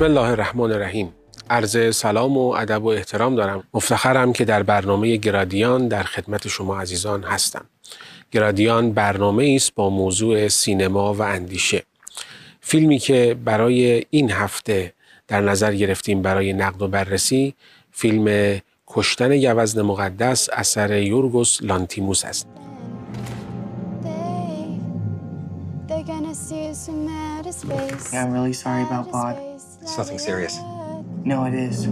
بسم الله الرحمن الرحیم. عرض سلام و ادب و احترام دارم. مفتخرم که در برنامه گرادیان در خدمت شما عزیزان هستم. گرادیان برنامه است با موضوع سینما و اندیشه. فیلمی که برای این هفته در نظر گرفتیم برای نقد و بررسی فیلم کشتن گوزن مقدس اثر یورگوس لانتیموس است. I'm really sorry about Bod. It's nothing serious. No, it is.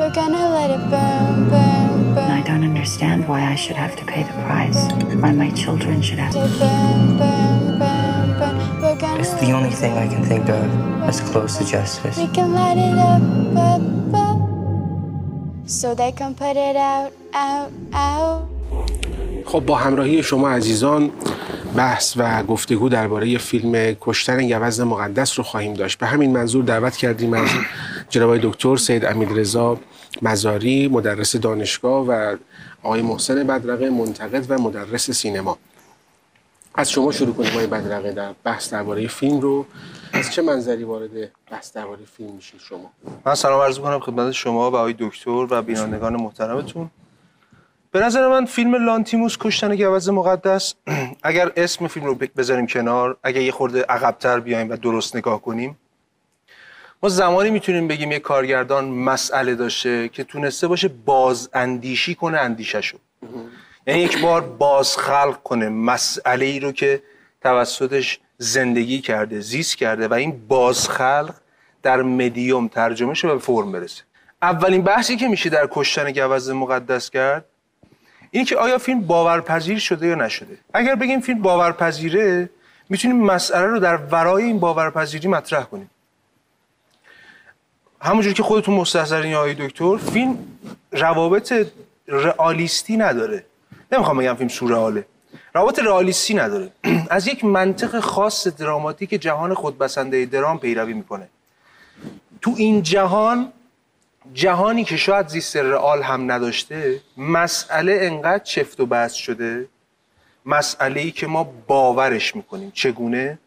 We're gonna let it burn, burn, burn. I don't understand why I should have to pay the price. Why my children should have to. Burn, burn, burn, burn. We're gonna It's the only thing I can think of that's close to justice. We can light it up, up, up. So they can put it out, out, out. خب با همراهی شما عزیزان بحث و گفتگو درباره فیلم کشتن گوزن مقدس رو خواهیم داشت. به همین منظور دعوت کردیم از جناب دکتر سید امیدرضا مزاری مدرس دانشگاه و آقای محسن بدرقه منتقد و مدرس سینما. از شما شروع کنیم آقای بدرقه در بحث درباره فیلم رو. از چه منظری وارد بحث درباره فیلم میشید شما؟ من سلام عرض کنم خدمت شما و آقای دکتر و بینندگان محترمتون. به نظر من فیلم لانتیموس کشتن گوز مقدس اگر اسم فیلم رو بذاریم کنار اگر یه خورده عقبتر بیایم و درست نگاه کنیم ما زمانی می‌تونیم بگیم یه کارگردان مسئله داشته که تونسته باشه باز اندیشی کنه اندیششو یعنی یک بار باز خلق کنه مسئله ای رو که توسطش زندگی کرده زیست کرده و این باز خلق در مدیوم ترجمه شده به فرم برسه. اولین بحثی که میشه در کشتن گوز مقدس کرد اینه که آیا فیلم باورپذیر شده یا نشده؟ اگر بگیم فیلم باورپذیره می‌تونیم مسئله رو در ورای این باورپذیری مطرح کنیم. همونجور که خودتون مستحضرین یا دکتر فیلم روابط رئالیستی نداره. نمی‌خوام بگم فیلم سورئاله روابط رئالیستی نداره. از یک منطق خاص دراماتیک جهان خودبسنده درام پیروی می‌کنه. تو این جهان جهانی که شاید زیست رئال هم نداشته مسئله انقدر چفت و بست شده مسئله ای که ما باورش می‌کنیم. چگونه؟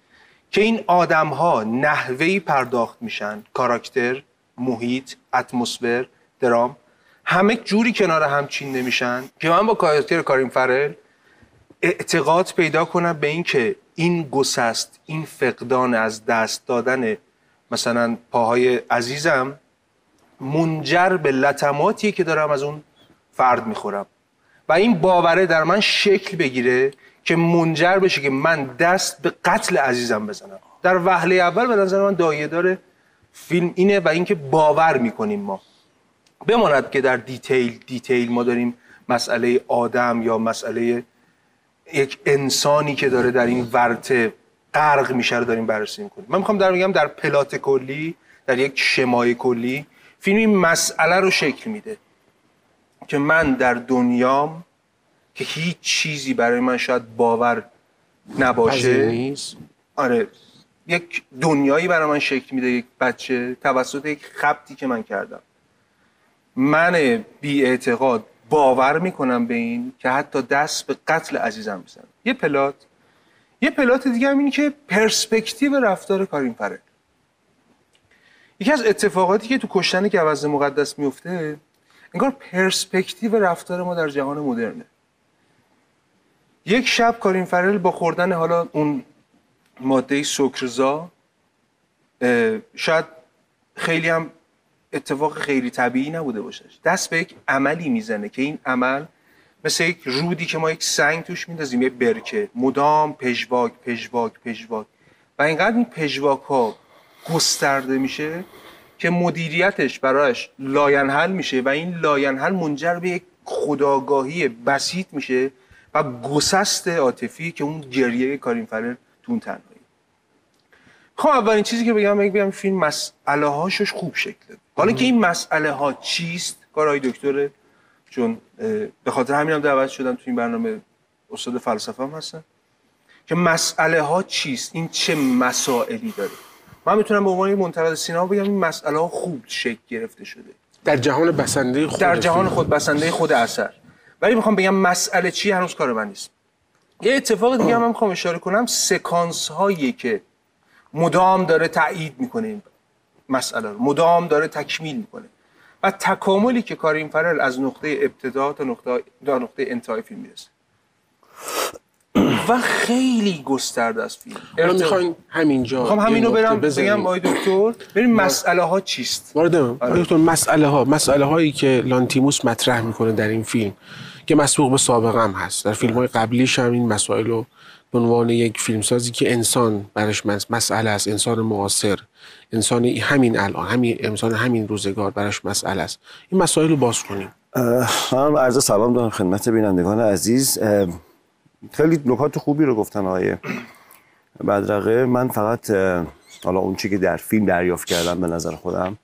که این آدم ها نحوهی پرداخت میشن کاراکتر محیط اتمسفر درام همه جوری کنار هم چین نمیشن. که من با کاراکتر کاریم فرل اعتقاد پیدا کنم به این که این گسست این فقدان از دست دادن مثلا پاهای عزیزم منجر به لطماتی که دارم از اون فرد می‌خورم. و این باوره در من شکل بگیره که منجر بشه که من دست به قتل عزیزم بزنم. در وهله اول به نظر من دایه داره فیلم اینه و اینکه باور می‌کنیم ما. بماند که در دیتیل دیتیل ما داریم مسئله آدم یا مسئله یک انسانی که داره در این ورطه غرق میشه رو داریم بررسی می‌کنیم. من می‌خوام در میگم در پلات کلی در یک شمای کلی فیلم این مسئله رو شکل میده که من در دنیام که هیچ چیزی برای من شاید باور نباشه. آره یک دنیایی برای من شکل میده یک بچه توسط یک خبتی که من کردم. من بی اعتقاد باور می‌کنم به این که حتی دست به قتل عزیزم بزنم یه پلات. یه پلات دیگه هم اینه که پرسپکتیو رفتار کارین فرل یکی از اتفاقاتی که تو کشتن گوز مقدس میفته انگار پرسپکتیو رفتار ما در جهان مدرنه. یک شب کارین فرل با خوردن حالا اون ماده سکرزا شاید خیلی هم اتفاق خیلی طبیعی نبوده باشه دست به یک عملی می‌زنه که این عمل مثل یک رودی که ما یک سنگ توش میندازیم یک برکه. مدام پژواک پژواک پژواک. و اینقدر این پژواک ها گسترده میشه که مدیریتش برایش لاینحل میشه و این لاینحل منجر به یک خودآگاهی بسیط میشه و گسست عاطفی که اون گریه کالین فرل تو اون تنهایی. خب اولین چیزی که بگم بگم فیلم مسئله هاشش خوب شکل حالا که این مسئله ها چیست کارهای دکتره چون به خاطر همین هم دعوت شدم تو این برنامه استاد فلسفه هم هستن که مسئله ها چیست؟ این چه مسائلی داره؟ من می‌تونم به عنوان منتقد سینما بگم این مسئله ها خوب شکل گرفته شده. در جهان بسنده خود در جهان. خود بسنده خود اثر. ولی می‌خوام بگم مسئله چی هنوز کار من نیست. یه اتفاق دیگه هم, می‌خوام اشاره کنم سکانس هایی که مدام داره تایید می‌کنه این مسئله رو مدام داره تکمیل می‌کنه. و تکاملی که کارین فرل از نقطه ابتدا تا نقطه تا نقطه انتهای فیلم می‌رسه. و خیلی گسترده است فیلم. حالا ارتباط- می‌خواین همینجا می‌خوام همینو برم. بگم آقای دکتر. ببین مسئله ها چیست؟ وارد آره. دکتر مسئله ها مسئله هایی که لانتیموس مطرح می‌کنه در این فیلم که مسبوق به سابقه هم هست. در فیلم های قبلیش هم این مسائل رو به عنوان یک فیلمسازی که انسان برش مس- مسئله است انسان معاصر انسان همین الان همین انسان همین روزگار براش مسئله است. این مسائل رو باز کنیم. من عرض سلام دارم خدمت بینندگان عزیز. خیلی نکات خوبی رو گفتن آقای بدرقه. من فقط حالا اون چی که در فیلم دریافت کردم به نظر خودم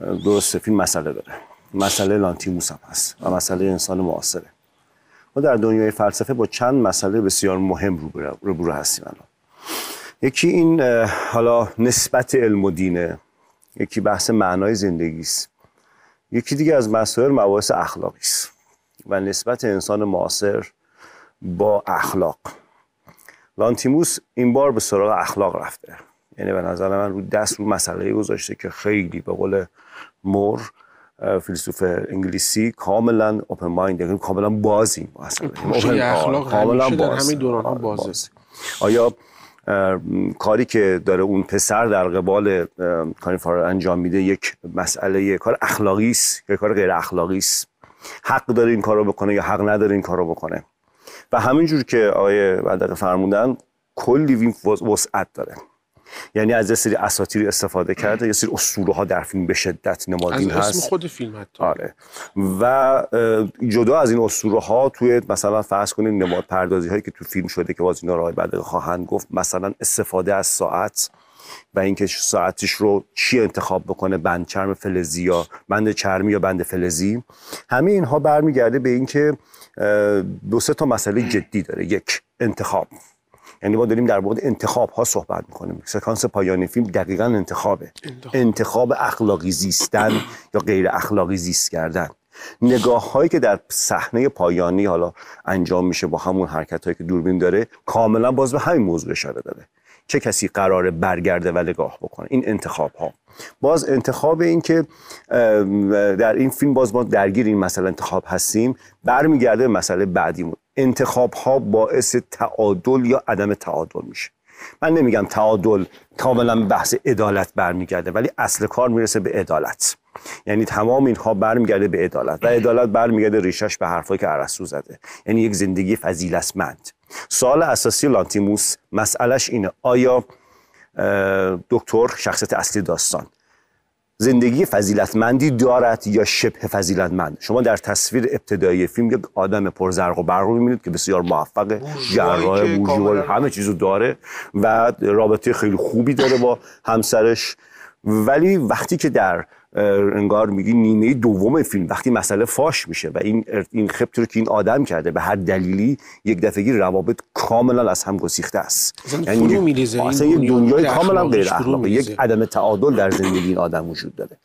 اه، درسته فیلم مسئله داره. مسئله لانتیموس هم هست و مسئله انسان معاصره. ما در دنیای فلسفه با چند مسئله بسیار مهم روبرو هستیم الان. یکی این حالا نسبت علم و دینه. یکی بحث معنای زندگی است. یکی دیگه از مسائل مباحث اخلاقی است و نسبت انسان معاصر با اخلاق لانتیموس این بار به سراغ اخلاق رفته یعنی به نظر من رو دست رو مسئله گذاشته که خیلی به قول مور فیلسوف انگلیسی کاملا اوپن مایند یعنی کاملا بازی پوشه Open- اخلاق کاملا باز. همه دوران‌ها آره، بازه. باز. آیا کاری که داره اون پسر در قبال فارا انجام میده یک مسئله یک کار اخلاقی است یا کار غیر اخلاقی است حق داره این کارو بکنه یا حق نداره این کارو بکنه و همینجور که آقای بدقه فرمودن کلی وس- وسعت داره. یعنی از یه سری اساطیر استفاده کرده یه سری اسطوره ها در فیلم به شدت از نمادین اسم هست. خود فیلم حتی. آره. و جدا از این اسطوره ها توی مثلا فرض کنید نماد پردازی هایی که تو فیلم شده که باز اینا راه بعد خواهند گفت مثلا استفاده از ساعت و اینکه ساعتش رو چی انتخاب بکنه بند چرم فلزی یا بند چرمی یا بند فلزی. همه اینها برمیگرده به اینکه دو سه تا مسئله جدی داره. یک انتخاب. یعنی ما داریم در مورد انتخاب ها صحبت می‌کنیم. سکانس پایانی فیلم دقیقا انتخابه. انتخاب, اخلاقی زیستن یا غیر اخلاقی زیست کردن. نگاه هایی که در صحنه پایانی حالا انجام میشه با همون حرکت هایی که دوربین داره کاملا باز به همین موضوع اشاره داره. چه کسی قراره برگرده و نگاه بکنه؟ این انتخاب ها باز انتخاب این که در این فیلم باز ما درگیر این مسئله انتخاب هستیم. برمیگرده به مسئله بعدیمون. انتخاب ها باعث تعادل یا عدم تعادل میشه. من نمیگم تعادل کاملا بحث عدالت برمیگرده ولی اصل کار می‌رسه به عدالت. یعنی تمام اینها برمیگرده به عدالت و عدالت برمیگرده ریشش به حرفایی که ارسطو زده. یعنی یک زندگی فضیلتمند. سوال اساسی لانتیموس مسئلهش اینه. آیا دکتر شخصیت اصلی داستان زندگی فضیلتمندی دارد یا شبه فضیلتمند؟ شما در تصویر ابتدایی فیلم یک آدم پرزرق و برق می‌بینید که بسیار موفقه جراح بورژوا همه چیزو داره و رابطه خیلی خوبی داره با همسرش. ولی وقتی که در انگار میگی نیمه دوم فیلم وقتی مسئله فاش میشه و این این خبتی رو که این آدم کرده به هر دلیلی یک دفعگی روابط کاملا از هم گسیخته است فرو می‌ریزه. اصلا یه دنیای کاملا غیر اخلاقی. یک عدم تعادل در زندگی این آدم وجود داره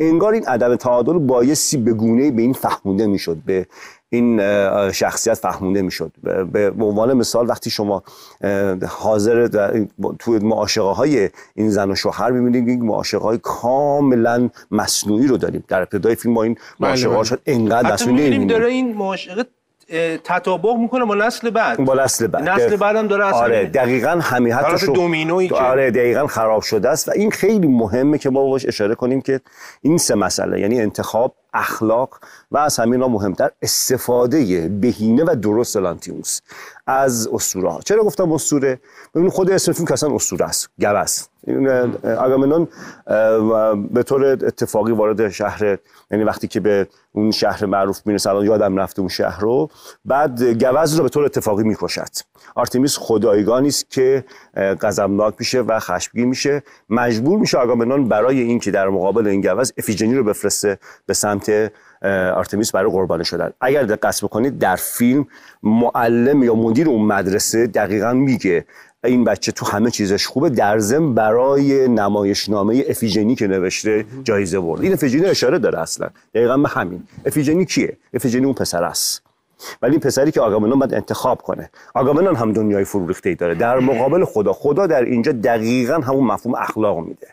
انگار این عدم تعادل بایستی به گونه‌ای به این فهمونده می‌شد به این شخصیت فهمونده می‌شد به عنوان مثال وقتی شما حاضر توی معاشقه های این زن و شوهر می‌بینید یک معاشقه های کاملا مصنوعی رو داریم در ابتدای فیلم ما این معاشقه ها بله. شد انقدر مصنوعی. داره این معاشقه تطابق می‌کنه با نسل بعد. با نسل بعد. نسل بعدم داره اصلا آره دقیقا همین حتی شو- دومینویی که- آره دقیقا خراب شده است. و این خیلی مهمه که ما باش اشاره کنیم که این سه مسئله یعنی انتخاب اخلاق و از همین مهمتر استفاده بهینه و درست لانتیموس از اسطوره ها. چرا گفتم اسطوره؟ ببینید خود اسم فیلم که اصلا اسطوره است گوه است. این، آگامنون به طور اتفاقی وارد شهر یعنی وقتی که به اون شهر معروف می‌رسه الان یادم رفته اون شهر رو بعد گوز رو به طور اتفاقی می‌کشد. آرتمیس خدایگانی است که غضبناک میشه و خشمگین میشه. مجبور میشه آگامنون برای اینکه در مقابل این گوز افیجنی رو بفرسته به سمت آرتمیس برای قربانی شدن. اگر دقت بکنید در فیلم معلم یا مدیر اون مدرسه دقیقا میگه این بچه تو همه چیزش خوبه در ضمن برای نمایشنامه افیژنی که نوشته جایزه برد این افیژنی اشاره داره اصلا. دقیقا به همین. افیژنی کیه؟ افیژنی اون پسر است. ولی این پسری که آگامنون باید انتخاب کنه. آگامنون هم دنیای فرو ریخته ای داره. در مقابل خدا خدا در اینجا دقیقا همون مفهوم اخلاق میده.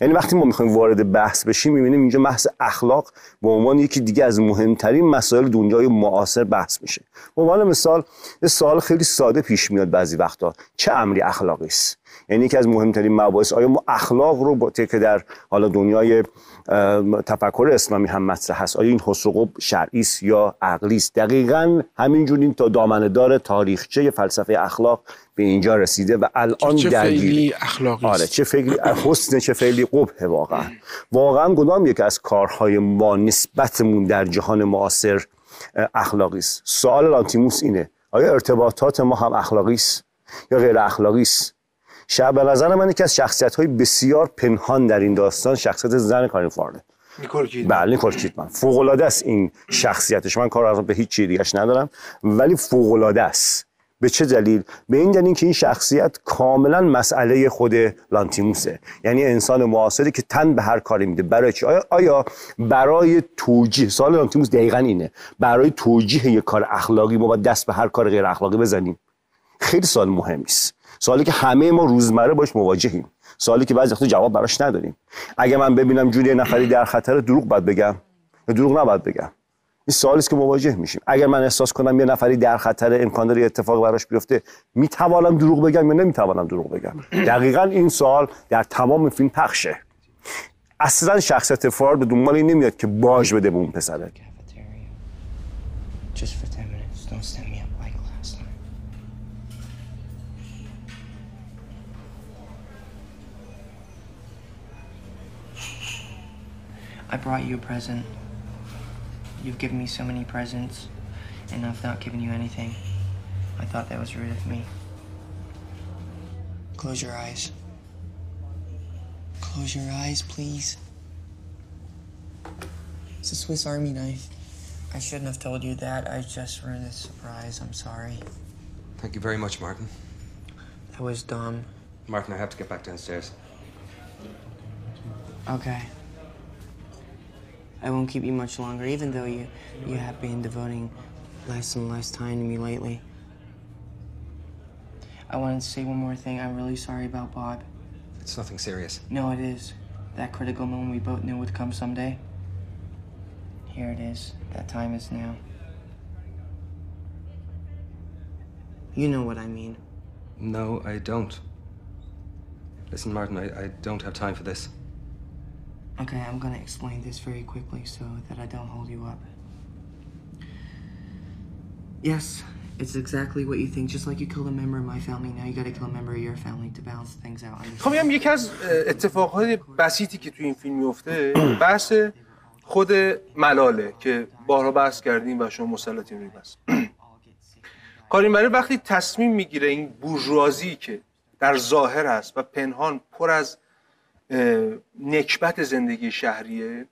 یعنی وقتی ما می‌خوایم وارد بحث بشیم می‌بینیم اینجا بحث اخلاق به عنوان یکی دیگه از مهمترین مسائل دنیای معاصر بحث میشه. به عنوان مثال یه سوال خیلی ساده پیش میاد بعضی وقتا. چه امری اخلاقی است یعنی یکی از مهمترین مباحث. آیا ما اخلاق رو با که در حالا دنیای تفکر اسلامی هم مطرح هست آیا این حسقوب شرعی است یا عقلی است؟ دقیقا همینجور این تا دامنه دار تاریخچه فلسفه اخلاق به اینجا رسیده و الان چه فعلی اخلاقی آره چه فکری حسن چه فعلی قبه واقعا. واقعا کدام یک از کارهای ما نسبتمون در جهان معاصر اخلاقی است؟ سوال لانتیموس اینه آیا ارتباطات ما هم اخلاقی است یا غیر اخلاقی است؟ به نظر من یکی از شخصیت های بسیار پنهان در این داستان شخصیت زن کارین فارده نیکول کیدمن. بله نیکول کیدمن. فوق العاده است این شخصیتش. من کار به هیچ چیز دیگه‌اش ندارم ولی فوق العاده است. به چه دلیل؟ به این دلیل که این شخصیت کاملا مسئله خود لانتیموسه. یعنی انسان معاصری که تن به هر کاری میده. برای چی؟ آیا, آیا برای توجیه سوال لانتیموس دقیقا اینه. برای توجیه یک کار اخلاقی ما باید دست به هر کار غیر اخلاقی بزنیم؟ خیلی سوال مهمی است. سوالی که همه ما روزمره باش مواجهیم. سوالی که بعضی وقتا جواب براش نداریم. اگه من ببینم جوری نفری در خطر دروغ باید بگم یا دروغ نباید بگم. این سوالی است که مواجه میشیم. اگر من احساس کنم یه نفری در خطر امکان داره اتفاق براش بیفته می‌توانم دروغ بگم یا نمی‌توانم دروغ بگم؟ دقیقا این سوال در تمام فیلم پخشه. اصلا شخصیت فار به دنبال این نمیاد که باج بده به اون پسره. I brought you a present. You've given me so many presents, and I've not given you anything. I thought that was rude of me. Close your eyes. Close your eyes, please. It's a Swiss Army knife. I shouldn't have told you that. I just ruined the surprise. I'm sorry. Thank you very much, Martin. That was dumb. Martin, I have to get back downstairs. Okay. I won't keep you much longer, even though you you have been devoting less and less time to me lately. I wanted to say one more thing. I'm really sorry about Bob. It's nothing serious. No, it is. That critical moment we both knew would come someday. Here it is. That time is now. You know what I mean. No, I don't. Listen, Martin, I, I don't have time for this. Okay, I'm gonna explain this very quickly so that I don't hold you up. Yes, it's exactly what you think. Just like you killed a member of my family, now you gotta kill a member of your family to balance things out. خب میگم یکی از اتفاقهای بسیطی که توی این فیلم میفته بحث خود ملاله که بارها بحث کردیم و شما مسلطین روی بحث کارین برای وقتی تصمیم می‌گیره این بورژوازی که در ظاهر هست و پنهان پر از نکبت زندگی شهریه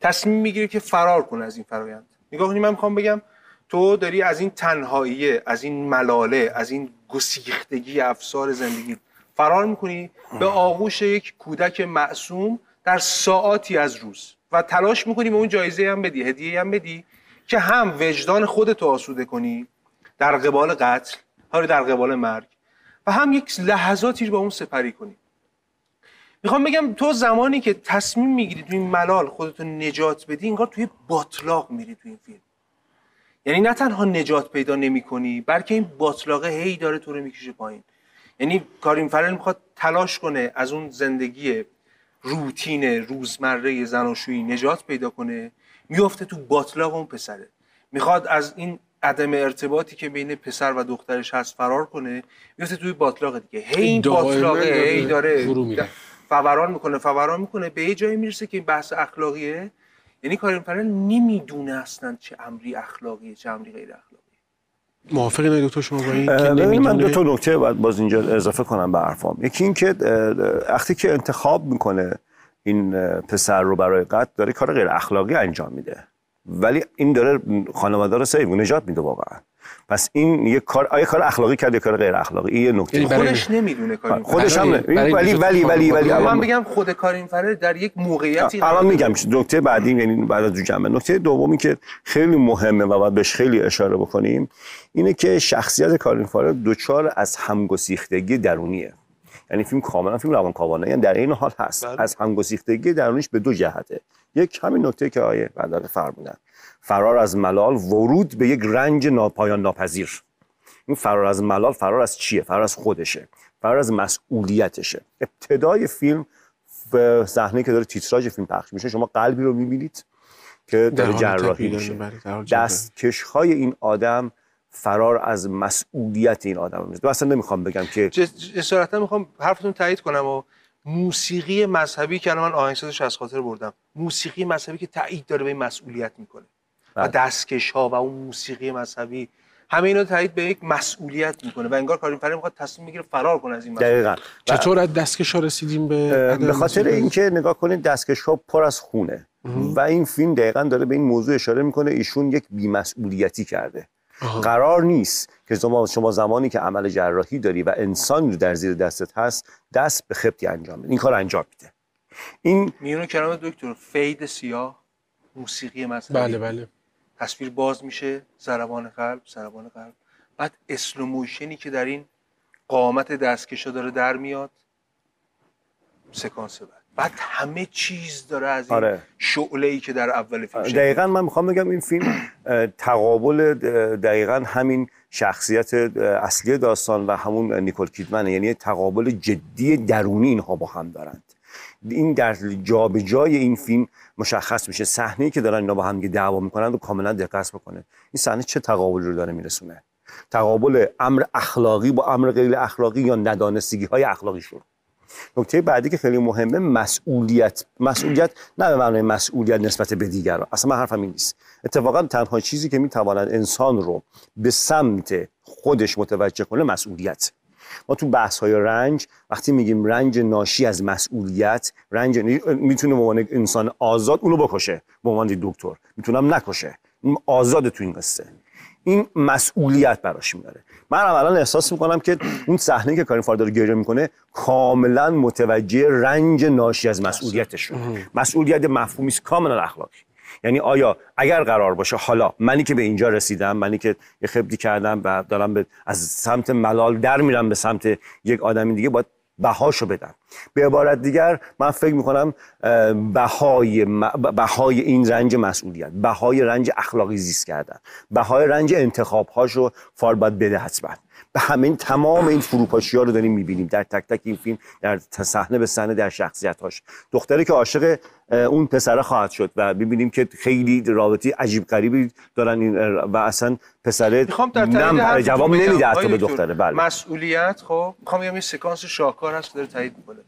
تصمیم می‌گیره که فرار کنه از این فرایند. نگاه کنید من می‌خوام بگم تو داری از این تنهایی از این ملاله از این گسیختگی افسار زندگی فرار می‌کنی به آغوش یک کودک معصوم در ساعاتی از روز. و تلاش می‌کنی به اون جایزه هم بدی هدیه هم بدی که هم وجدان خودتو آسوده کنی در قبال قتل یا در قبال مرگ و هم یک لحظاتی رو با اون سپری کنی. می‌خوام بگم تو زمانی که تصمیم می‌گیری توی این ملال خودتو نجات بدی انگار توی باطلاق میری توی این فیلم. یعنی نه تنها نجات پیدا نمی کنی بلکه این باطلاقه هی داره تو رو می‌کشه پایین. یعنی کارین فرل می‌خواد تلاش کنه از اون زندگی روتین روزمره زناشویی نجات پیدا کنه میفته تو باطلاق اون پسره. می‌خواد از این عدم ارتباطی که بین پسر و دخترش هست فرار کنه میفته توی باطلاق دیگه. هی این باطلاقه هی داره فرو میره. فوران می‌کنه فوران می‌کنه به یه جایی می‌رسه که این بحث اخلاقیه. یعنی کارین فرل نمی‌دونه اصلا چه امری اخلاقیه چه امری غیر اخلاقیه. موافقی نه دکتر شما با این که من دو تا نکته باید باز اینجا اضافه کنم به حرفام. یکی این که اه، وقتی که انتخاب می‌کنه این پسر رو برای قتل داره کار غیر اخلاقی انجام میده. ولی این داره خانواده رو سیو نجات میده واقعا. پس این یه کار آیا کار اخلاقی کرد یا کار غیر اخلاقی؟ این یه نکته. یعنی خودش نمی‌دونه کارین خودش هم ولی ولی ولی ولی. من بگم خود کارین فرر در یک موقعیتی الان میگم. نکته بعدی یعنی بعد از جمعه نکته دومی که خیلی مهمه و باید بهش خیلی اشاره بکنیم اینه که شخصیت کارین فارل دچار از همگسیختگی درونیه. یعنی فیلم کاملا فیلم روانکاوانه یعنی در این حال هست. بله. از همگسیختگی درونیش به دو جهته. یک همین نکته که آیه بعد فرمودن. فرار از ملال ورود به یک رنج ناپایان ناپذیر. این فرار از ملال فرار از چیه؟ فرار از خودشه. فرار از مسئولیتشه. ابتدای فیلم به صحنه که داره تیتراژ فیلم پخش میشه شما قلبی رو می‌بینید که داره جراحی میشه. بله،. دستکش های این آدم فرار از مسئولیت این آدم میشه اصلا نمی‌خوام بگم که جسارتا می‌خوام حرفتون تایید کنم و موسیقی مذهبی که الان من آهنگسازش از خاطر بردم موسیقی مذهبی که تایید داره به این مسئولیت می‌کنه و بله. دستکش ها و اون موسیقی مذهبی همه اینا تایید به یک مسئولیت می‌کنه و انگار کارین فرر می‌خواد تصمیم می‌گیره فرار کنه از این مسئولیت دقیقا چطور از دستکش ها رسیدیم به به خاطر؟ اینکه نگاه کنید دستکش ها پر از خونه و این فیلم دقیقا داره به این موضوع اشاره می‌کنه ایشون یک بیمسئولیتی کرده آها. قرار نیست که شما شما زمانی که عمل جراحی داری و انسانی رو در زیر دستت هست دست به خبطی انجام بده. این کار انجام میده. این میونو کلام دکتر fade سیاه موسیقی مذهبی. بله بله. تصویر باز میشه ضربان قلب ضربان قلب. بعد slow motion ی که در این قامت دستکشا داره در میاد. سکانس بعد. بعد همه چیز داره از این آره. شعله ای که در اول فیلم شکل دقیقا من می‌خوام بگم این فیلم تقابل دقیقا همین شخصیت اصلی داستان و همون نیکول کیدمنه. یعنی تقابل جدی درونی اینها با هم دارند. این در جابجای این فیلم مشخص میشه. صحنه که دارن اینا با هم دیگه دعوا می‌کنن رو کاملا دقت بکنه این صحنه چه تقابلی رو داره میرسونه؟ تقابل امر اخلاقی با امر غیر اخلاقی یا ندانستگی های اخلاقیشون؟ نکته بعدی که خیلی مهمه مسئولیت. مسئولیت نه به معنای مسئولیت نسبت به دیگران اصلا من حرفم این نیست. اتفاقا تنها چیزی که می‌تواند انسان رو به سمت خودش متوجه کنه مسئولیت. ما تو بحث های رنج وقتی میگیم رنج ناشی از مسئولیت رنج می‌تونه به عنوان انسان آزاد اونو بکشه. به عنوان دکتر می‌تونم نکشه. آزاد تو این قصه. این مسئولیت براش میاره. من الان احساس می‌کنم که اون صحنه که کارین فار داره گریه می‌کنه کاملا متوجه رنج ناشی از مسئولیتش شده مسئولیت مفهومی است کاملا اخلاقی. یعنی آیا اگر قرار باشه حالا منی که به اینجا رسیدم منی که یه خبتی کردم و دارم به از سمت ملال در میرم به سمت یک آدمی دیگه باید بهاشو بدم. به عبارت دیگر من فکر می‌کنم بهای بهای این رنج مسئولیت بهای رنج اخلاقی زیست کردن بهای رنج انتخاب هاشو فار باید بده حتما. به همین تمام این فروپاشی ها رو داریم می‌بینیم. در تک تک این فیلم در صحنه به صحنه در شخصیت هاش دختری که عاشق اون پسره خواهد شد و ببینیم که خیلی رابطه عجیب غریبی دارن این و اصلا پسره نم- جواب. نمیده حتی به دختره. بله. مسئولیت خب؟ می‌خوام بگم یه سکانس شاهکار هست که داره تایید می‌کنه.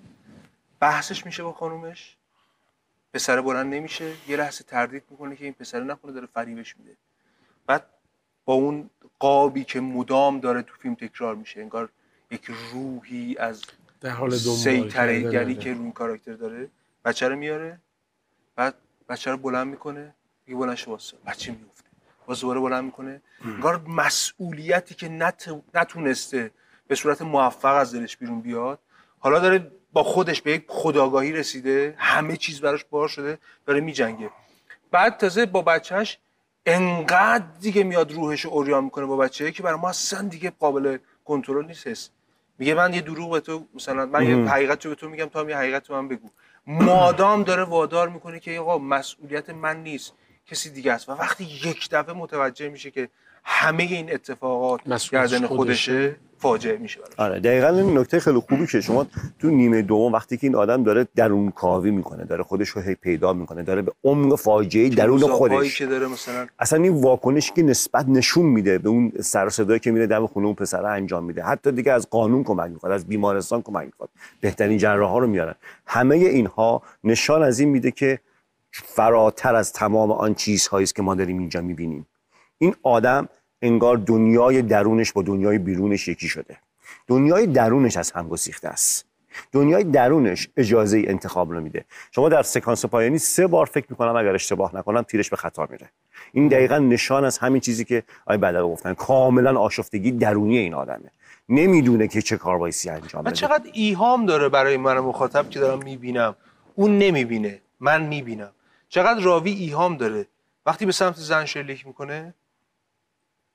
بحثش میشه با خانومش. پسر بلند نمیشه. یه لحظه تردید می‌کنه که این پسر نکنه داره فریبش میده. بعد با اون قابی که مدام داره تو فیلم تکرار میشه انگار یک روحی از در حال سیطره گری آره. که روی کاراکتر داره. بچه رو میاره بعد بچه رو بلند می‌کنه دیگه بلند شو واسه. بچه میفته باز دوباره بلند می‌کنه. انگار مسئولیتی که نت... نتونسته به صورت موفق از دلش بیرون بیاد. حالا داره با خودش به یک خداگاهی رسیده. همه چیز براش بار شده. داره میجنگه. بعد تازه با بچهش انقدر دیگه میاد روحش رو اوریان می‌کنه با بچه که برای ما اصلا دیگه قابل کنترل نیست حس. میگه من یه دروغ به تو مثلا من یه حقیقت رو به تو میگم هم یه حقیقت رو من بگو مادام داره وادار می‌کنه که آقا مسئولیت من نیست کسی دیگه است و وقتی یک دفعه متوجه میشه که همه این اتفاقات گردن خودشه. خودشه فاجعه میشه آره دقیقا این نکته خیلی خوبی که شما تو نیمه دوم وقتی که این آدم داره درون کاوی می‌کنه داره خودش رو هی پیدا می‌کنه داره به عمق فاجعه درون خودش. که داره مثلا؟ اصلا این واکنشی که نسبت نشون میده به اون سر صدایی که میره دم خونه اون پسره انجام میده. حتی دیگه از قانون کمک می‌خواد از بیمارستان کمک می‌خواد. بهترین جراح ها رو میارن. همه اینها نشان از این میده که فراتر از تمام آن چیزهایی است که ما داریم اینجا می‌بینیم. این آدم انگار دنیای درونش با دنیای بیرونش یکی شده. دنیای درونش از هم گسیخته است. دنیای درونش اجازه انتخاب رو میده. شما در سکانس پایانی سه بار فکر می‌کنم اگر اشتباه نکنم تیرش به خطا میره. این دقیقا نشان از همین چیزی که آقای بدر گفتن. کاملا آشفتگی درونی این آدمه. نمی‌دونه که چه کاربایسی انجام و بده. چقدر ایهام داره برای من مخاطب که دارم می‌بینم. اون نمی‌بینه. من می‌بینم. چقدر راوی ایهام داره. وقتی به سمت زن شلیک می‌کنه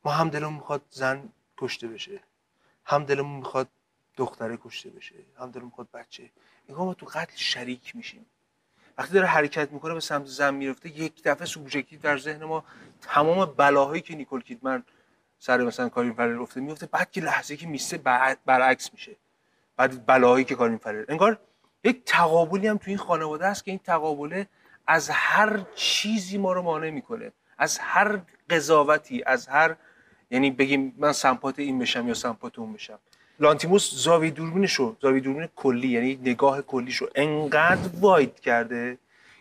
ما هم دلمون می‌خواد زن کشته بشه. هم دلمون می‌خواد دختره کشته بشه. هم دلمون می‌خواد بچه. انگار ما تو قتل شریک میشیم. وقتی داره حرکت می‌کنه به سمت زن می‌رفته یک دفعه سوبژکتیو در ذهن ما تمام بلاهایی که نیکول کیدمن سر مثلا کارین فرر افته میفته بعد که لحظه که میسته بر- برعکس میشه. بعد بلاهایی که کارین فرر انگار یک تقابلی هم تو این خانواده هست که این تقابله از هر چیزی ما رو مانع می‌کنه. از هر قضاوتی از هر یعنی بگیم من سمپات این بشم یا سمپات اون بشم لانتیموس زاویه دوربینش رو زاویه دوربین کلی یعنی نگاه کلیش رو انقدر واید کرده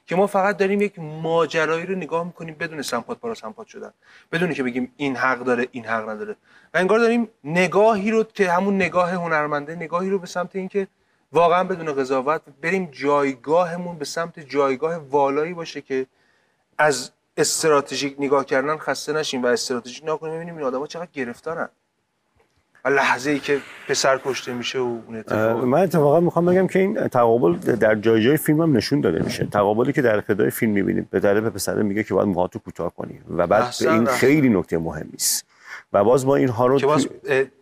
که ما فقط داریم یک ماجرایی رو نگاه می‌کنیم بدون سمپات پارا سمپات شدن. بدون که بگیم این حق داره این حق نداره. و انگار داریم نگاهی رو که همون نگاه هنرمنده نگاهی رو به سمت اینکه واقعا بدون قضاوت بریم جایگاهمون به سمت جایگاه والایی باشه که از استراتژیک نگاه کردن خسته نشیم و استراتژیک نگاه کنیم ببینیم این آدما چقدر گرفتارن. و لحظه ای که پسر کشته میشه و اون اتفاق. من اتفاقا می‌خوام بگم که این تقابل در جای جای فیلم هم نشون داده میشه. تقابلی که در ابتدای فیلم می‌بینیم به پسره میگه که باید موهاتو کوتاه کنی و بعد احسن، این. خیلی نکته مهمی است و باز ما اینها رو که باز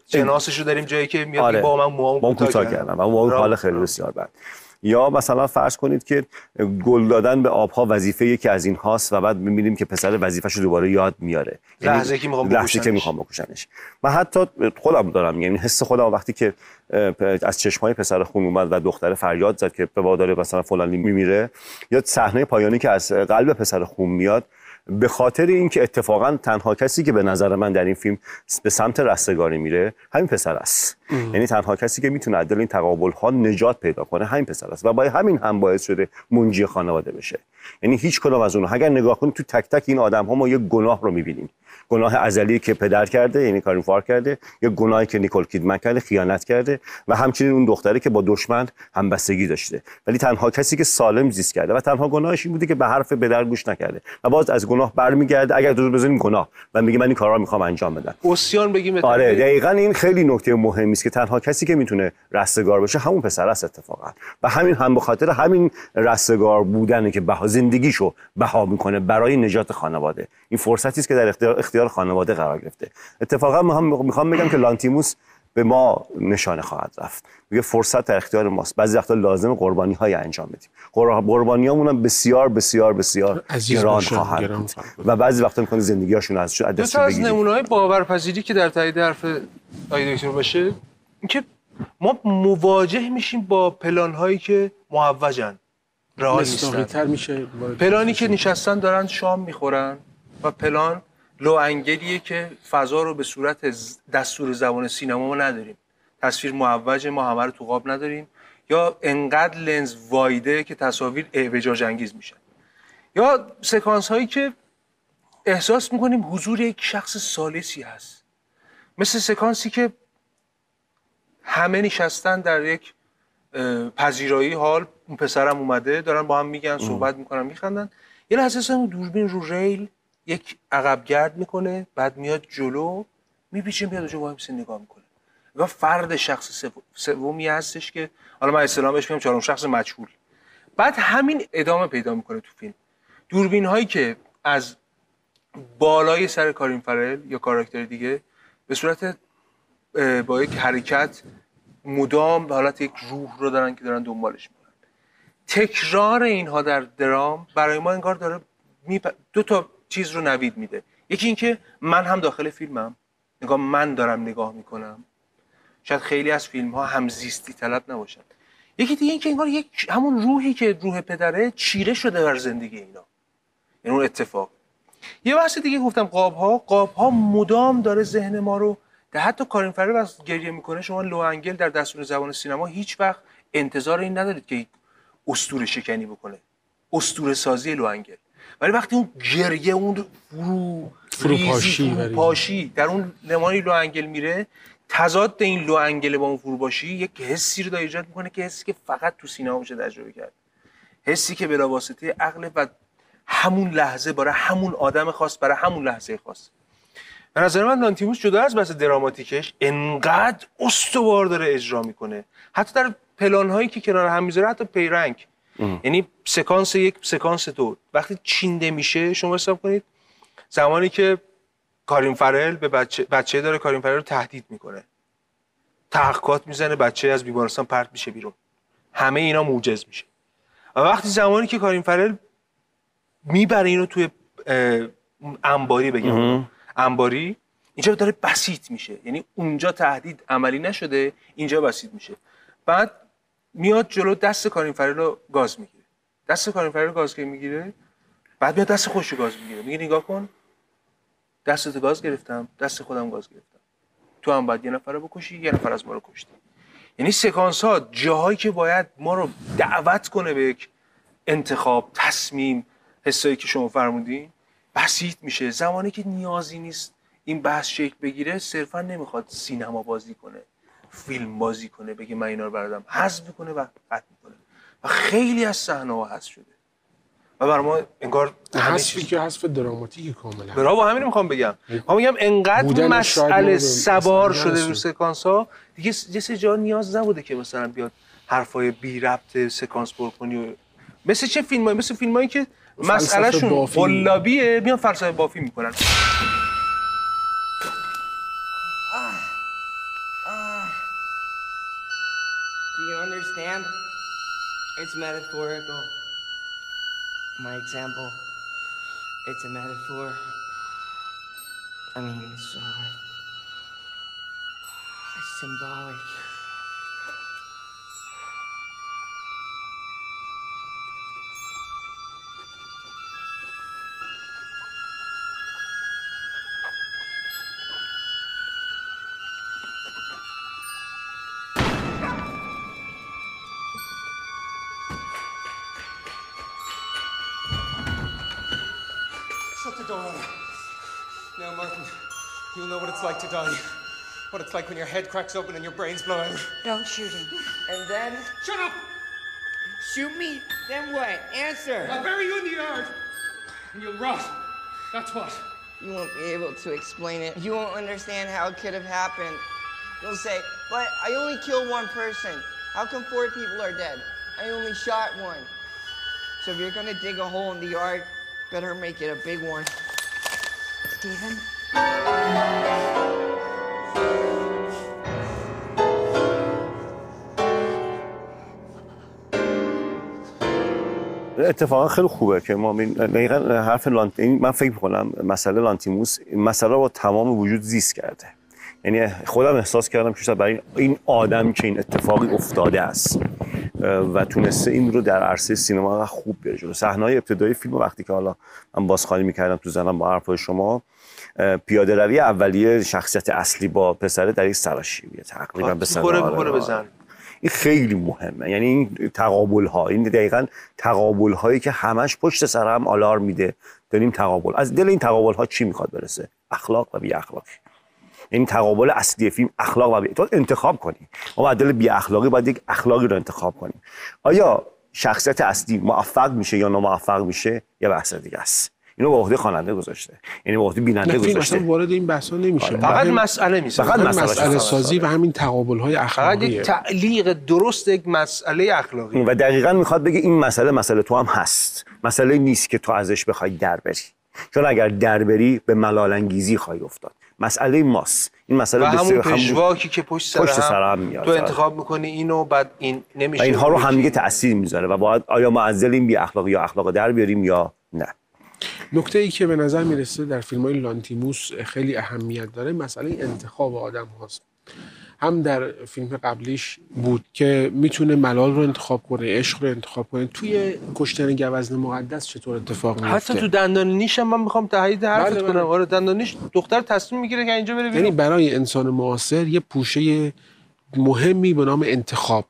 جناسش رو داریم جایی که میاد آره. با من موهامو کوتاه کردم. و اون حال خیلی بسیار بد. یا مثلا فرض کنید که گل دادن به آبها وظیفه یکی از این هاست و بعد می‌بینیم که پسر وظیفه‌شو دوباره یاد میاره یعنی لحظه که می‌خوام لحظه که. می‌خوام بکشنش من حتی خودم دارم یعنی حس خودم وقتی که از چشمای پسر خون اومد و دختر فریاد زد که به وادار مثلا فلانی میمیره یا صحنه پایانی که از قلب پسر خون میاد به خاطر اینکه اتفاقا تنها کسی که به نظر من در این فیلم به سمت رستگاری میره همین پسر است. یعنی تنها کسی که می‌تونه از دل این تقابل ها نجات پیدا کنه همین پسر است. و با همین هم باعث شده منجی خانواده بشه. یعنی هیچ کدام از اونها. اگر نگاه کنید تو تک تک این آدم ها ما یک گناه رو می‌بینیم. گناه ازلی که پدر کرده یعنی کارین فار کرده یا گناهی که نیکول کیدمن کرده خیانت کرده و همچنین اون دختری که با دشمن همبستگی داشته. ولی تنها کسی که سالم زیست کرده و تنها گناهش این بوده که به حرف پدر گوش نکرده و باز از گناه برمیگرده. اگر تو بزنیم گناه. و میگه من این کارا رو می‌خوام انجام بدم. اوسیان بگیم به آره دقیقا این خیلی نکته مهمی است که تنها کسی که می‌تونه رستگار بشه همون پسر است اتفاقا. و همین هم به خاطر همین رستگار بودنه که بها زندگیشو بها می‌کنه برای نجات خانواده. این فرصتی است که در اختیار, اختیار خانواده قرار گرفته. اتفاقا می‌خوام بگم که لانتیموس به ما نشانه خواهد رفت. میگه فرصت در اختیار ماست. بعضی وقتا لازم قربانی های انجام بدیم. قربانی هم بسیار بسیار بسیار گران خواهد گران بود. و بعضی وقتا می‌کنه زندگی هاشون از از دو دست تا از نمونه های باورپذیری که در تایید حرف آقای دکتر باشه اینکه ما مواجه میشیم با پلان هایی که معوجن. رئال نیستن. میشه پلانی که نشستن دارن شام می‌خورن و پلان لو انگلیه که فضا رو به صورت دستور زبان سینما ما نداریم. تصویر معوجه ما همه رو تو قاب نداریم. یا انقدر لنز وایده که تصاویر اعوجاج انگیز میشن. یا سکانس هایی که احساس می‌کنیم حضور یک شخص سالسی هست. مثل سکانسی که همه نشستن در یک پذیرایی حال اون پسرم اومده دارن با هم میگن صحبت می‌کنن میخندن. یه لحظه اون دوربین رو ریل یک عقب گرد می‌کنه بعد میاد جلو میپیچه میاد اونجا وای میسه نگاه می‌کنه. و فرد شخص سو- سومی هستش که حالا من اسلام بهش میگم چهارم شخص مجهول. بعد همین ادامه پیدا می‌کنه تو فیلم. دوربین هایی که از بالای سر کارین فرل یا کاراکتر دیگه به صورت با یک حرکت مدام به حالت یک روح رو دارن که دارن دنبالش می‌کنن. تکرار اینها در درام برای ما انگار داره دو تا چیز رو نوید میده. یکی اینکه من هم داخل فیلمم. نگاه من دارم نگاه می‌کنم. شاید خیلی از فیلم ها همزیستی طلب نباشن یکی دیگه اینکه انگار یک همون روحی که روح پدره چیره شده بر زندگی اینا. یعنی اون اتفاق. یه بحث دیگه گفتم قاب ها قاب ها مدام داره ذهن ما رو در حتی کارین فرر وقت گریه می‌کنه. شما لو انگل در دستور زبان سینما هیچ وقت انتظار این ندارید که اسطوره شکنی بکنه. اسطوره سازی low angle ولی وقتی اون گریه اون فرو فروپاشی. فروپاشی در اون نمای low angle میره تضاد این low angle با اون فروپاشی یک حسی رو داره ایجاد می‌کنه که حسی که فقط تو سینما میشه تجربه کرد. حسی که بلا واسطه عقل و همون لحظه برای همون آدم خاص برای همون لحظه خاص. به نظر من لانتیموس جدا از بحث دراماتیکش انقدر استوار داره اجرا می‌کنه. حتی در پلان هایی که کنار هم می‌ذاره حتی پیرنگ. یعنی سکانس یک سکانس دو. وقتی چینده میشه شما حساب کنید زمانی که کارین فرل به بچه, بچه داره کارین فرل رو تهدید می‌کنه. تحقیقات می‌زنه بچه از بیمارستان پرت میشه بیرون. همه اینا موجز میشه. و وقتی زمانی که کارین فرل می‌بره اینو توی انباری بگم. انباری اینجا داره بسیط میشه. یعنی اونجا تهدید عملی نشده اینجا بسیط میشه. بعد میاد جلو دست کارین فرل رو گاز می‌گیره. دست کارین فرل رو گاز که می‌گیره؟ بعد میاد دست خودش رو گاز می‌گیره. میگه نگاه کن. دستت گاز گرفتم. دست خودم گاز گرفتم. تو هم باید یه نفر رو بکشی یه نفر از ما رو کشتی. یعنی سکانس ها جاهایی که باید ما رو دعوت کنه به یک انتخاب تصمیم حسایی که شما فرمودین بسیط میشه. زمانی که نیازی نیست این بحث شکل بگیره صرفا نمی‌خواد سینما بازی کنه. فیلم بازی کنه بگه من اینا رو بردم حذف می‌کنه و قطع می‌کنه. و خیلی از صحنه ها حذف شده. و برای ما انگار حذفی که حذف دراماتیک کاملا. برا با همین می‌خوام بگم. ما میگم انقدر مسئله سوار مسئله شده رو. سکانس ها دیگه یه جا نیاز نبوده که مثلا بیاد حرفای بی ربط سکانس پر کنی و مثل چه فیلم مثل فیلم هایی که فلسفه مسئلهشون بافی. قلابیه. میان فلسفه بافی می‌کنن. Understand? It's metaphorical. My example, it's a metaphor. I mean, it's uh, symbolic. Know what it's like to die. What it's like when your head cracks open and your brains blow out. Don't shoot him. And then Shut up! shoot me. Then what? Answer. I'll bury you in the yard. And you'll rot. That's what. You won't be able to explain it. You won't understand how it could have happened. You'll say, but I only killed one person. How come four people are dead? I only shot one. So if you're gonna dig a hole in the yard, better make it a big one. Stephen? اتفاقا خیلی خوبه که ما دقیقا حرف لانت... من فکر می‌کنم مسئله لانتیموس مسئله با تمام وجود زیست کرده. یعنی خودم احساس کردم که برای این آدم که این اتفاقی افتاده است و تونسته این رو در عرصه سینما خوب بیاره جلو. صحنه‌های ابتدایی فیلم وقتی که حالا من بازخوانی می‌کردم تو زنم با حرفای شما پیاده روی اولیه شخصیت اصلی با پسره در یک سراشیبیه تقریبا به می‌خوره این خیلی مهمه. یعنی این تقابل ها این دقیقا تقابل هایی که همش پشت سر هم آلارم میده داریم تقابل. از دل این تقابل ها چی می‌خواد برسه؟ اخلاق و بی اخلاقی این تقابل اصلی فیلم اخلاق و بی... تو انتخاب کنی. ما از دل بی اخلاقی باید یک اخلاقی رو انتخاب کنیم. آیا شخصیت اصلی موفق میشه یا ناموفق میشه؟ یه بحث دیگه است. اینو به عهده خواننده گذاشته. یعنی به عهده بیننده گذاشته. اصلا وارد این بحثا نمیشه. آره. فقط مسئله می‌سازه. فقط فقط مسئله. سازی و همین تقابل های فقط اخلاقیه. یک تعلیق درست یک مسئله اخلاقی. و دقیقا می‌خواد بگه این مسئله مسئله تو هم هست. مسئله نیست که تو ازش بخوای در بری. چون اگر در بری به ملال انگیزی خواهی افتاد. مسئله ماست. این مسئله و همون بسیار- پژواکی که پشت سر, پشت سر هم میاد. تو انتخاب می‌کنی اینو بعد این نمیشه اینها رو هم. دیگه تاثیر می‌ذاره. و باید آیا ما از دل این بی اخلاقی یا اخلاق در بیاریم یا نه. نکته ای که به نظر می‌رسه در فیلم های لانتیموس خیلی اهمیت داره مسئله انتخاب آدم هاست. هم در فیلم قبلیش بود که می‌تونه ملال رو انتخاب کنه عشق رو انتخاب کنه. توی کشتن گوزن مقدس چطور اتفاق میفته حتی تو دندان نیش هم من می‌خوام تایید حرفت بله، بله. کنم. آره دندان نیش دختر تصمیم می‌گیره که اینجا بره یعنی برای انسان معاصر یه پوشه مهمی به نام انتخاب.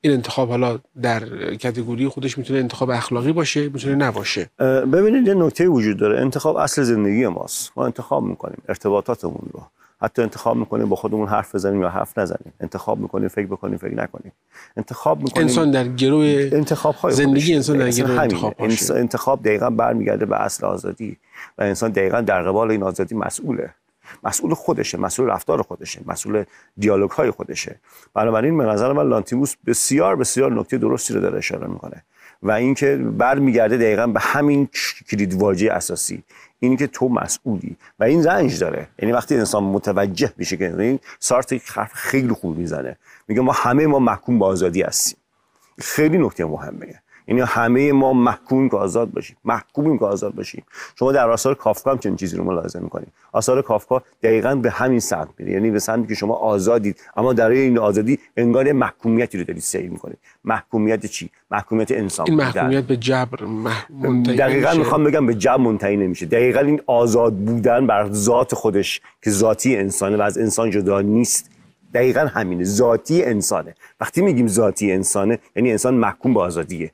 این انتخاب حالا در کتگوری خودش می‌تونه انتخاب اخلاقی باشه می‌تونه نباشه. ببینید یه نکته وجود داره. انتخاب اصل زندگی ماست. ما انتخاب می‌کنیم ارتباطاتمون رو. حتی انتخاب می‌کنیم با خودمون حرف بزنیم یا حرف نزنیم. انتخاب می‌کنیم فکر بکنیم فکر نکنیم. انتخاب می‌کنیم انسان در گروه انتخاب های زندگی انسان در گروه انتخاب انتخاب, انتخاب دقیقا برمیگرده به اصل آزادی. و انسان دقیقا در قبال این آزادی مسئوله. مسئول خودشه مسئول رفتار خودشه مسئول دیالوگ های خودشه. بنابراین به نظر من لانتیموس بسیار بسیار نکته درستی رو داره اشاره می‌کنه و اینکه برمیگرده دقیقا به همین کلید واژه اساسی اینی که تو مسئولی و این رنج داره. یعنی وقتی انسان متوجه میشه که این سارت حرف خیلی خوب می‌زنه میگه ما همه ما محکوم به آزادی هستیم. خیلی نکته مهمه. یعنی همه ما محکوم که آزاد باشیم. محکومیم که آزاد باشیم. شما در آثار کافکا هم چنین چیزی رو ملاحظه می‌کنید. آثار کافکا دقیقا به همین سمت میره. یعنی به سمتی که شما آزادید. اما در این آزادی انگار محکومیتی رو دارید سیر می‌کنید. محکومیت چی؟ محکومیت انسان این محکومیت به جبر دقیقا می‌خوام بگم به جبر منتهی نمیشه. دقیقا این آزاد بودن بر ذات خودش که ذاتی انسانه و از انسان جدا نیست. دقیقا همینه. ذاتی انسانه. وقتی میگیم ذاتی انسانه یعنی انسان محکوم به آزادیه.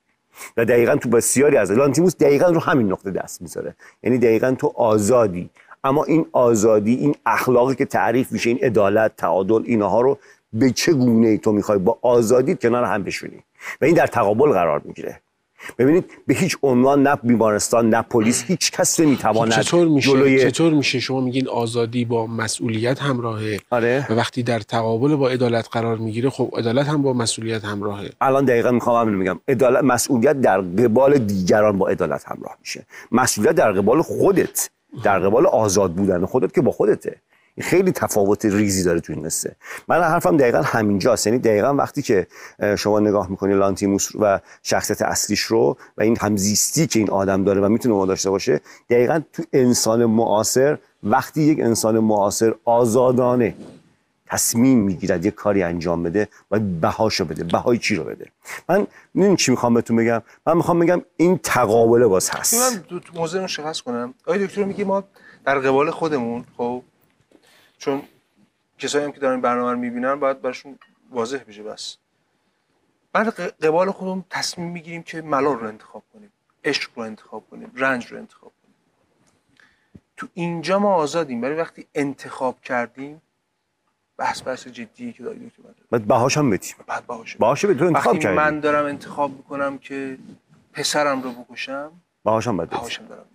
و دقیقا تو بسیاری از لانتیموس دقیقا رو همین نقطه دست می‌ذاره. یعنی دقیقا تو آزادی. اما این آزادی این اخلاقی که تعریف میشه این عدالت تعادل اینها رو به چه گونه تو می‌خوای با آزادی کنار هم بشونی؟ و این در تقابل قرار می‌گیره. ببینید به هیچ عنوان نه بیمارستان نه پلیس هیچ کس نمی‌تواند چطور میشه؟ جلوی... چطور میشه؟ شما میگین آزادی با مسئولیت همراهه آره. و وقتی در تقابل با عدالت قرار می‌گیره خب عدالت هم با مسئولیت همراهه. الان دقیقا می‌خوام همین میگم عدالت مسئولیت در قبال دیگران با عدالت همراه میشه. مسئولیت در قبال خودت در قبال آزاد بودن خودت که با خودته. خیلی تفاوت ریزی داره تو این قصه. من حرفم دقیقا همینجاست. یعنی دقیقا وقتی که شما نگاه می‌کنی لانتیموس و شخصیت اصلیش رو و این همزیستی که این آدم داره و می‌تونه ما داشته باشه دقیقا تو انسان معاصر وقتی یک انسان معاصر آزادانه تصمیم می‌گیرد یک کاری انجام بده و بهاشو بده. بهای چی رو بده؟ من این چی می‌خوام بهتون بگم؟ من می‌خوام بگم این تقابله باز هست. من موضوع رو شخص کنم. آقای دکتر میگه ما در قبال خودمون خب چون کسایی هم که دارن برنامه رو می‌بینن باید براشون واضح بشه بس. بعد قبال خودمون تصمیم می‌گیریم که ملال رو انتخاب کنیم عشق رو انتخاب کنیم رنج رو انتخاب کنیم. تو اینجا ما آزادیم ولی وقتی انتخاب کردیم بحث بحث جدیه که داری دکتر بعد بهاش هم بدیم بعد بهاش بهاش تو انتخاب وقتی کردی. من دارم انتخاب می‌کنم که پسرم رو بکشم بهاش هم بدیم دارم.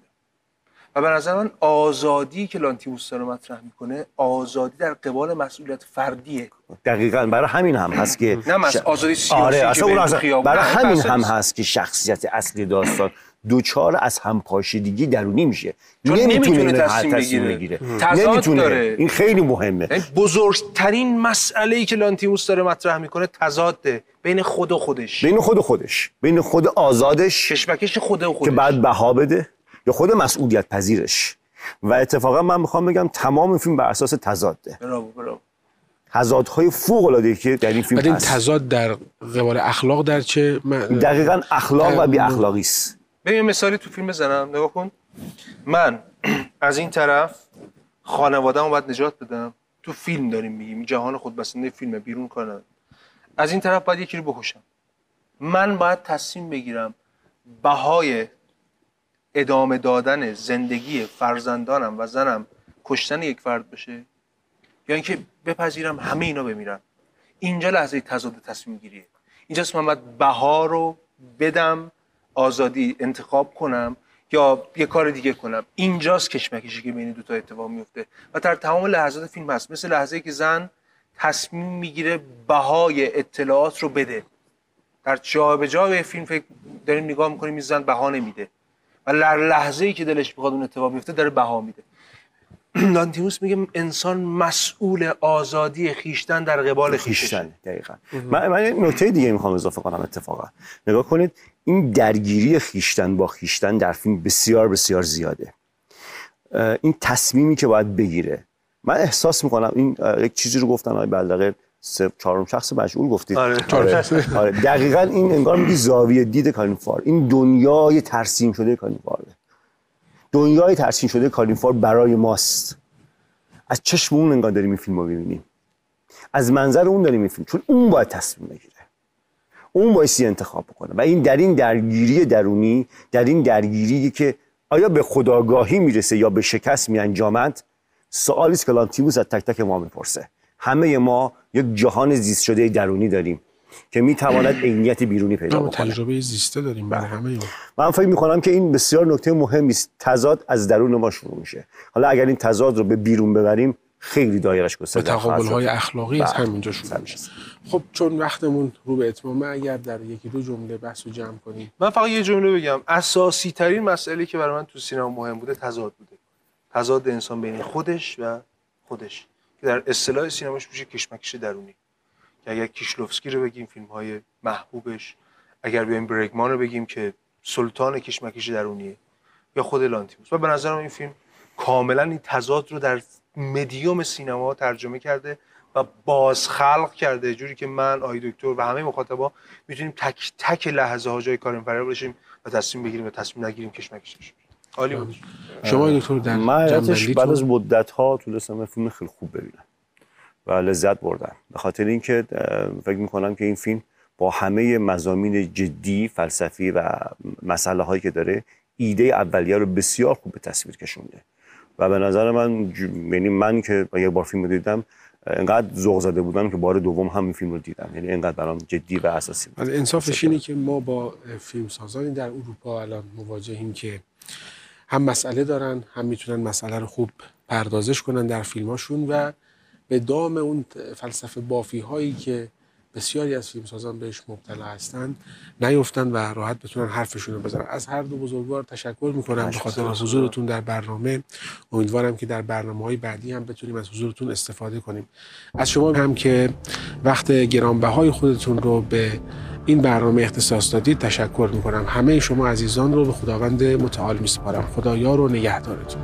و به نظر من آزادی که لانتیموس داره مطرح می‌کنه آزادی در قبال مسئولیت فردیه دقیقا برای همین هم هست که نه مس... آزادی سیاسی آره که اصلا اون خیابون. برای نه، همین هم. هست که شخصیت اصلی داستان دوچار از همپاشیدگی درونی میشه چون نمی‌تونه تصمیم تصمیم بگیره. نمی‌تونه داره. این خیلی مهمه یعنی بزرگترین مسئله ای که لانتیموس داره مطرح می‌کنه تضاده بین خود و خودش بین خود و خودش بین خود آزادش کشمکش خود و خودش که بعد بها بده یا خود مسئولیت پذیرش و اتفاقا من می‌خوام بگم تمام فیلم بر اساس تضاده. براو براو تضادهای فوق العاده که در این فیلم این هست. تضاد در قبال اخلاق در چه م- دقیقا اخلاق و بی اخلاقی است ببین مثالی تو فیلم بزنم نگاه کن. من از این طرف خانواده‌مو باید نجات بدم. تو فیلم داریم میگیم جهان خودبسنده فیلمه بیرون ندارم. از این طرف باید یکی رو بکشم. من باید تصمیم بگیرم بهای ادامه دادن زندگی فرزندانم و زنم کشتن یک فرد بشه؟ یا اینکه بپذیرم همه اینا بمیرن اینجا لحظه تضاد تصمیم گیریه. اینجاست من باید بها رو بدم آزادی انتخاب کنم یا یه کار دیگه کنم. اینجاست کشمکشی که بین دو تا اتفاق میفته. و در تمام لحظات فیلم هست. مثل لحظه که زن تصمیم می‌گیره بهای اطلاعات رو بده. در جا به جا به فیلم فکر داریم نگاه می‌کنیم این زن بها نمیده. و در لحظه ای که دلش می‌خواد اون اتفاق میفته داره بها میده. لانتیموس میگه انسان مسئول آزادی خیشتن در قبال خیشتن دقیقا. من, من نکته دیگه می‌خوام اضافه کنم اتفاقا. نگاه کنید این درگیری خیشتن با خیشتن در فیلم بسیار بسیار زیاده. این تصمیمی که باید بگیره. من احساس می‌کنم این یک چیزی رو گفتن آقای بلدقه سه چهارم شخص مجهول گفتید. آره. آره. آره. دقیقا این انگار میگی زاویه دید کالینفار این دنیای ترسیم شده کالینفاره دنیای ترسیم شده کالینفار برای ماست. از چشم اون انگار داریم این فیلم رو ببینیم از منظر اون داریم این فیلم. چون اون باید تصمیم بگیره. اون بایستی انتخاب بکنه. و این در این درگیری درونی در این درگیری که آیا به خداگاهی می‌رسه یا به شکست میانجامد سوالی است که لانتیموس از تک تک ما می‌پرسه. همه ما یک جهان زیست شده درونی داریم که می‌تواند عینیت بیرونی پیدا ما بکنه. تجربه زیسته داریم برای همه ما. من فکر می‌کنم که این بسیار نکته مهمی است. تضاد از درون ما شروع میشه. حالا اگر این تضاد رو به بیرون ببریم خیلی دایرش گسترده خواهد تقابل. های اخلاقی از بله. همینجا شروع میشه. خب چون وقتمون رو به اتمامه اگر در یکی دو جمله بحث رو جمع کنیم. من فقط یه جمله بگم. اساسی ترین مسئله که برای من تو سینما مهم بوده تضاد بوده. تضاد انسان بین خودش و خودش. که در اصطلاح سینماش میشه کشمکش درونی. که اگر کیشلوفسکی رو بگیم فیلم های محبوبش. اگر بیایم برگمان رو بگیم که سلطان کشمکش درونیه یا خود لانتیموس. و به نظرم این فیلم کاملا این تضاد رو در مدیوم سینما ترجمه کرده و بازخلق کرده. جوری که من آی دکتر و همه مخاطبا می‌تونیم تک تک لحظه ها جای کاریم فرار باشیم و تصمیم بگیریم و تصمیم نگیریم کشمکش. عالی بود. شما دکتر در من بعد از مدت ها تونستم فیلم خیلی خوب ببینم. و لذت بردم. به خاطر اینکه فکر می‌کنم که این فیلم با همه مزامین جدی فلسفی و مسئله هایی که داره ایده اولیه رو بسیار خوب به تصویر کشونده. و به نظر من یعنی من که یک بار فیلم رو دیدم انقدر ذوق زده بودم که بار دوم هم این فیلم رو دیدم. یعنی انقدر برام جدی و اساسی بود. انصافش اینه که ما با فیلم سازانی در اروپا الان مواجهیم که هم مسئله دارن هم می‌تونن مسئله رو خوب پردازش کنن در فیلماشون و به دام اون فلسفه بافی هایی که بسیاری از فیلم سازان بهش مبتلا هستن نیفتن و راحت بتونن حرفشون رو بزنن. از هر دو بزرگوار تشکر می‌کنم به خاطر حضورتون در برنامه. امیدوارم که در برنامه های بعدی هم بتونیم از حضورتون استفاده کنیم. از شما هم که وقت گرانبهای خودتون رو به این برنامه اختصاص دادید تشکر می‌کنم. همه شما عزیزان رو به خداوند متعال میسپارم. خدایا رو نگهدارتون.